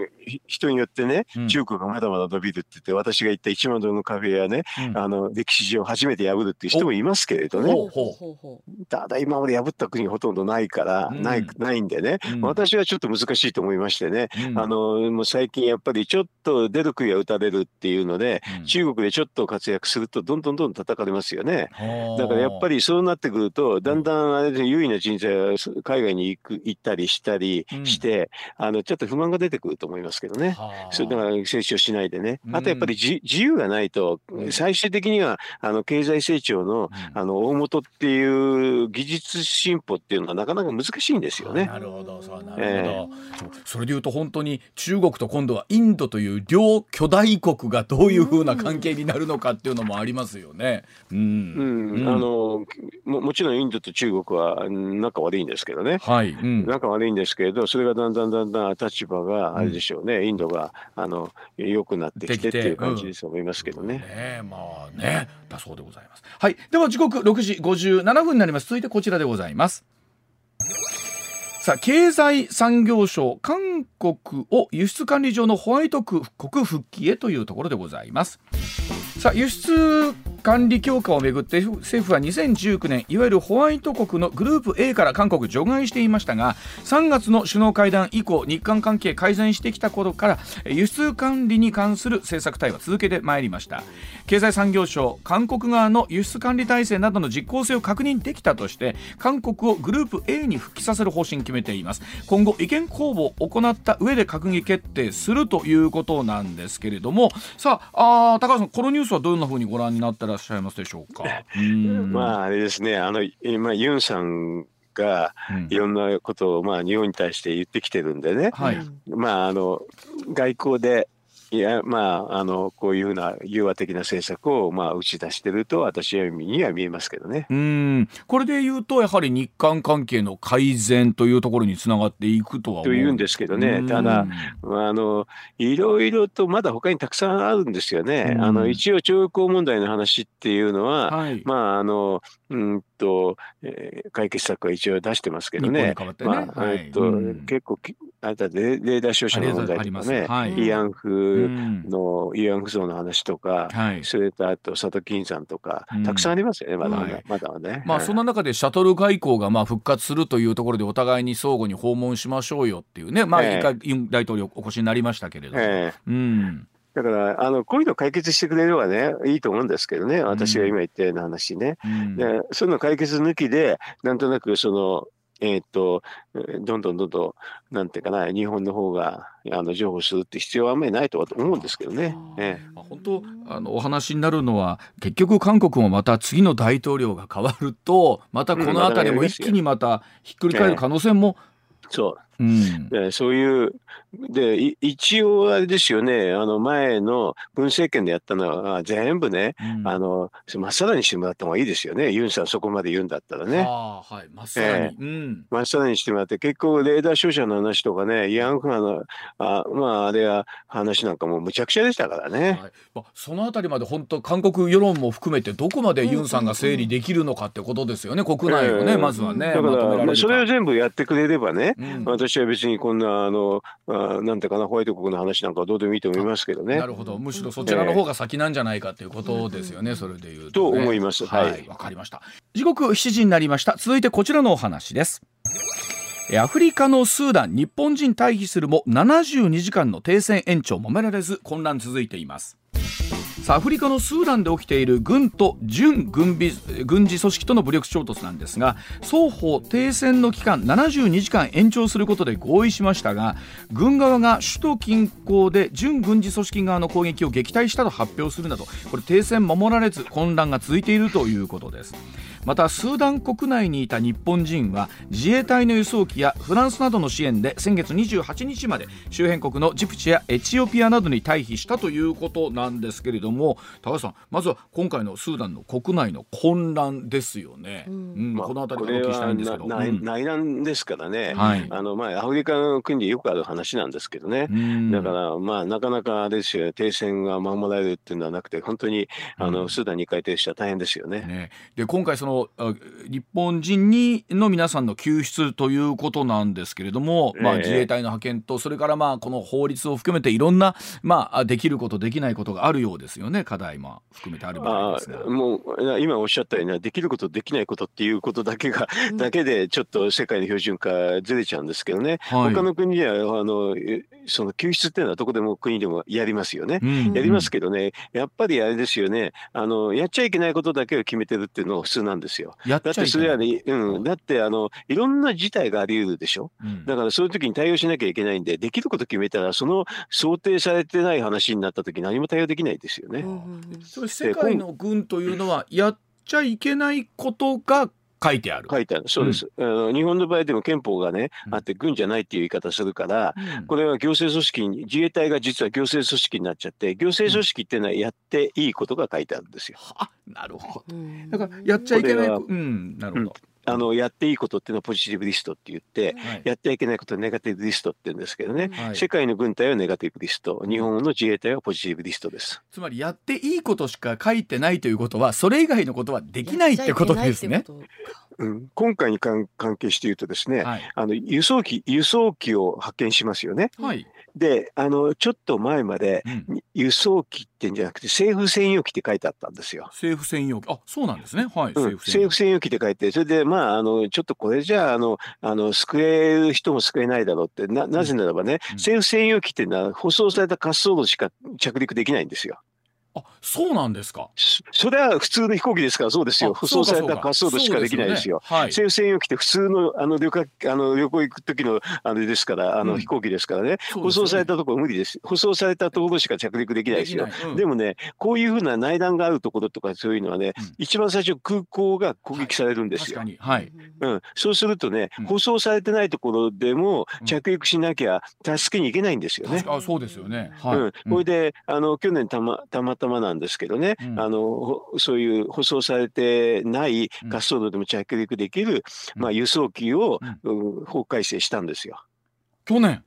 人によってね、中国がまだまだ伸びるって言って、私が言った1万ドルのカフェやね、うん、あの歴史上初めて破るっていう人もいますけれどね、ただ今まで破った国がほとんどないから、うん、ないないんでね、うん、私はちょっと難しいと思いましてね、あのもう最近やっぱりちょっと出る杭は打たれるっていうので、中国でちょっと活躍するとどんどんどん叩かれますよね。だからやっぱりそうなってくると、だんだんあれで優位な人材が海外に行く行ったりしたりして、あのちょっと不満が出てくると思います。けどね。それだから成長しないでね。あとやっぱり自由がないと、最終的にはあの経済成長のあの大元っていう技術進歩っていうのはなかなか難しいんですよね。なるほど、そうなるほど、えー、それでいうと本当に中国と今度はインドという両巨大国がどういうふうな関係になるのかっていうのもありますよね。うん。うん、あのももちろんインドと中国は仲悪いんですけどね。はい。うん、仲悪いんですけれど、それがだんだんだんだん立場があれでしょうね、インドがあの良くなってきてっていう感じですと思いますけどね。うん、ねまあねだそうでございます。はい、では時刻6時57分になります。続いてこちらでございます。さあ経済産業省韓国を輸出管理上のホワイト国復帰へというところでございます。さあ輸出管理強化をめぐって政府は2019年いわゆるホワイト国のグループ A から韓国除外していましたが3月の首脳会談以降日韓関係改善してきたことから輸出管理に関する政策対話続けてまいりました。経済産業省韓国側の輸出管理体制などの実効性を確認できたとして韓国をグループ A に復帰させる方針決めています。今後意見公募を行った上で閣議決定するということなんですけれどもさああ高橋さんこのニュースはどんなふうにご覧になってらっしゃいますでしょうか？まああれですね。あの今ユンさんがいろんなことをまあ日本に対して言ってきてるんでね、はい、まああの外交でいやまああのこういうふうな融和的な政策をまあ打ち出してると私には見えますけどね。うん。これで言うとやはり日韓関係の改善というところにつながっていくとはというんですけどね。ただあのいろいろとまだ他にたくさんあるんですよね。あの一応徴用問題の話っていうのは、はい、まああのうんと、えー、解決策は一応出してますけどね。結構あれだレーダー照射の問題とかね、はい、慰安婦の、慰安婦像の話とか、はい、それとあと佐渡金山とか、たくさんありますよね、まだまだ、まね。まあ、そんな中でシャトル外交がまあ復活するというところで、お互いに相互に訪問しましょうよっていうね、まあ、一回、ユン大統領お越しになりましたけれども。えー、うんだから、あの、こういうの解決してくれればね、いいと思うんですけどね、私が今言ったような話ね。うん、でそういうの解決抜きで、なんとなくその、えっ、と、どんどんどんどん、なんていうかな、日本の方があの譲歩するって必要はあんまりないとは思うんですけどね。ええ、本当あのお話になるのは結局韓国もまた次の大統領が変わるとまたこの辺りも一気にまたひっくり返る可能性も、そううん、でそういうで一応あれですよねあの前の文政権でやったのは全部ね、うん、あのまっさらにしてもらった方がいいですよね。ユンさんそこまで言うんだったらね。はい、まっさらに、えー、まっさらにしてもらって結構レーダー照射の話とかね慰安婦のあまああれは話なんかもむちゃくちゃでしたからね。はい。まあ、そのあたりまで本当韓国世論も含めてどこまでユンさんが整理できるのかってことですよね、国内をね、えー、まずはね。だから、まそれを全部やってくれればね、うん、私は別にこんなあのあなんてかなホワイト国の話なんかはどうでもいいと思いますけどね。なるほど。むしろそちらの方が先なんじゃないかということですよね、えー、それでいうと、ね、と思います。はい。わ、はい、かりました。時刻7時になりました。続いてこちらのお話です。アフリカのスーダン日本人退避するも72時間の停戦延長もめられず混乱続いていますアフリカのスーダンで起きている軍と準軍備軍事組織との武力衝突なんですが双方停戦の期間72時間延長することで合意しましたが軍側が首都近郊で準軍事組織側の攻撃を撃退したと発表するなどこれ停戦守られず混乱が続いているということです。またスーダン国内にいた日本人は自衛隊の輸送機やフランスなどの支援で先月28日まで周辺国のジプチやエチオピアなどに退避したということなんですけれども高橋さんまずは今回のスーダンの国内の混乱ですよね、うん、うんまあ、この辺りお聞きしたいんですけど。内,、内乱ですからね、はい、あのまあ、アフリカの国でよくある話なんですけどね、だからまあなかなかあれですよ停戦が守られるっていうのはなくて本当にあの、スーダンに回転したら大変ですよね。ね。で今回その日本人にの皆さんの救出ということなんですけれども、まあ、自衛隊の派遣とそれからまあこの法律を含めていろんな、まあ、できることできないことがあるようですよね課題も含めてあるみたいですが。もう今おっしゃったようにできることできないことっていうことだけが、だけでちょっと世界の標準化ずれちゃうんですけどね、はい、他の国ではあのその救出っていうのはどこでも国でもやりますよね、うんうん、やりますけどね。やっぱりあれですよね。あのやっちゃいけないことだけを決めてるっていうのが普通なんですよ。だってそれはね、うん、だってあのいろんな事態があり得るでしょ、うん、だからそういう時に対応しなきゃいけないんでできること決めたらその想定されてない話になった時何も対応できないですよね。それ世界の軍というのはやっちゃいけないことが書いてある。書いてある。そうです。うん、あの日本の場合でも憲法がね、うん、あって軍じゃないっていう言い方するから、うん、これは行政組織に、自衛隊が実は行政組織になっちゃって、行政組織っていうのはやっていいことが書いてあるんですよ。あ、なるほど。だからやっちゃいけない。うん、なるほど。あのやっていいことっていうのはポジティブリストって言って、はい、やってはいけないことはネガティブリストって言うんですけどね、はい、世界の軍隊はネガティブリスト。日本の自衛隊はポジティブリストです。つまりやっていいことしか書いてないということはそれ以外のことはできないってことですね。うん、今回に関係して言うとですね、はい、あの輸送機輸送機を派遣しますよね。はいであのちょっと前まで、輸送機ってんじゃなくて政府専用機って書いてあったんですよ。政府専用機。あそうなんですね。はい、うん、政府専用機。って書いてそれでまああのちょっとこれじゃああのあの救える人も救えないだろうってななぜならばね、うん、政府専用機っていうのは舗装された滑走路しか着陸できないんですよ。あそうなんですか。それは普通の飛行機ですからそうですよ。舗装された滑走路しかできないですよ。すね。はい、政府専用機って普通のあの旅客あの旅行行く時のあれですからあの飛行機ですからね、うん、舗装されたところ無理です。舗装されたところしか着陸できないですよ。でうん、でもねこういうふうな内覧があるところとかそういうのはね、うん、一番最初空港が攻撃されるんですよ。はい、うん、そうするとね舗装されてないところでも着陸しなきゃ助けに行けないんですよね。あそうですよね。はい、うん、これであの去年たまたまたまなんですけどね。ね、うん、あのそういう舗装されてない滑走路でも着陸できる、うん、まあ、輸送機を、うん、法改正したんですよ。去年？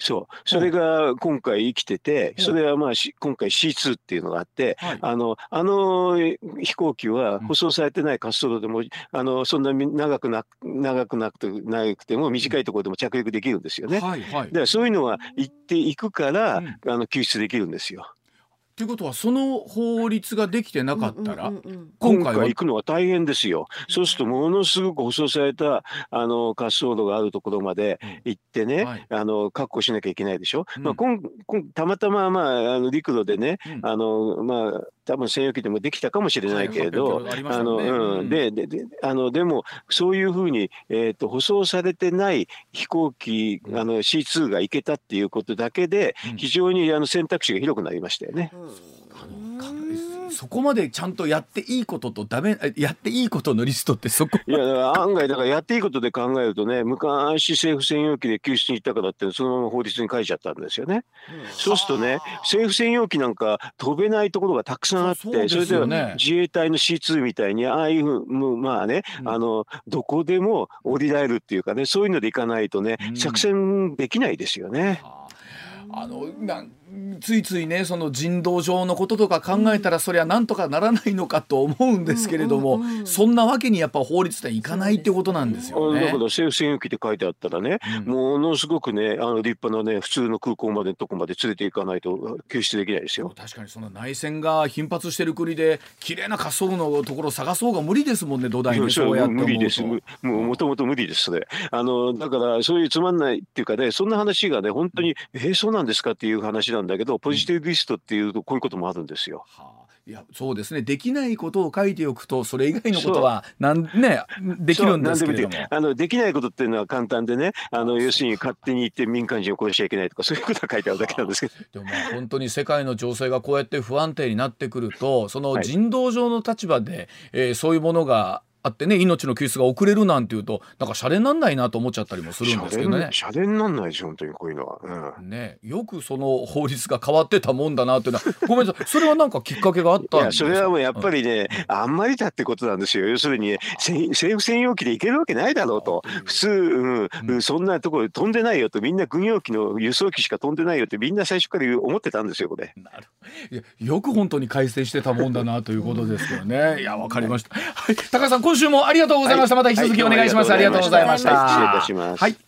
そう。それが今回生きてて、それはまあ今回 C2 っていうのがあって、はい、あの、あの飛行機は舗装されてない滑走路でも、あの、そんなに長くな、長くなくて、長くても短いところでも着陸できるんですよね。はいはい、でそういうのは行っていくから、あの、救出できるんですよ。ということはその法律ができてなかったら、今回行くのは大変ですよ。そうするとものすごく舗装されたあの滑走路があるところまで行ってね、はい、あの確保しなきゃいけないでしょ？うん、まあ、こんこんたまたま、まあ、あの陸路でね、うん、あのまあ多分専用機でもできたかもしれないけれど、あの、うん、で、で、で、あの、でも、そういうふうに、えっ、ー、と、舗装されてない飛行機、あの、C2 が行けたっていうことだけで、非常にあの選択肢が広くなりましたよね。うんそこまでちゃんとやっていいこととダメやっていいことのリストってそこ？いや案外だからやっていいことで考えるとね昔政府専用機で救出に行ったからってそのまま法律に書いちゃったんですよね。うん、そうするとね政府専用機なんか飛べないところがたくさんあってそ、ね,、れでは自衛隊の C2 みたいにああいうまあね、うん、あのどこでも降りられるっていうかねそういうので行かないとね、うん、作戦できないですよね。あのなんついついねその人道上のこととか考えたら、そりゃなんとかならないのかと思うんですけれども、そんなわけにやっぱ法律でいかないってことなんですよね。だから政府専用機って書いてあったらね、うん、ものすごくねあの立派なね普通の空港までのとこまで連れて行かないと救出できないですよ。確かにその内戦が頻発してる国で綺麗な滑走路のところを探そうが無理ですもんね土台にそうやって無理です。もうもともと無理ですそれ。あのだからそういうつまんないっていうかねそんな話がね本当に、うん、えー、そうなんですかっていう話なんだけどポジティブリストっていうとこういうこともあるんですよ。はあ。いやそうですね。できないことを書いておくとそれ以外のことはなんね できるんですけれども。あのできないことっていうのは簡単でねあの要するに勝手に言って民間人を殺しちゃいけないとかそういうことは書いてあるだけなんですけど。でもまあ本当に世界の情勢がこうやって不安定になってくるとその人道上の立場で、はい、えー、そういうものがあってね命の救出が遅れるなんていうとなんかシャレになんないなと思っちゃったりもするんですけどね。シャレになんないし本当にこういうのは、うん、ねよくその法律が変わってたもんだなっていうのはごめんなさい。それはなんかきっかけがあったんですか？それはもうやっぱりね、うん、あんまりだってことなんですよ。要するに政府専用機で行けるわけないだろうと。普通、うんうん、そんなところ飛んでないよとみんな軍用機の輸送機しか飛んでないよってみんな最初から思ってたんですよこれなる。いやよく本当に改正してたもんだなということですよね。いやわかりました、はい、高橋さん今週もありがとうございました、はい、また引き続きお願いします、はい、ありがとうございました、失礼いたします。はい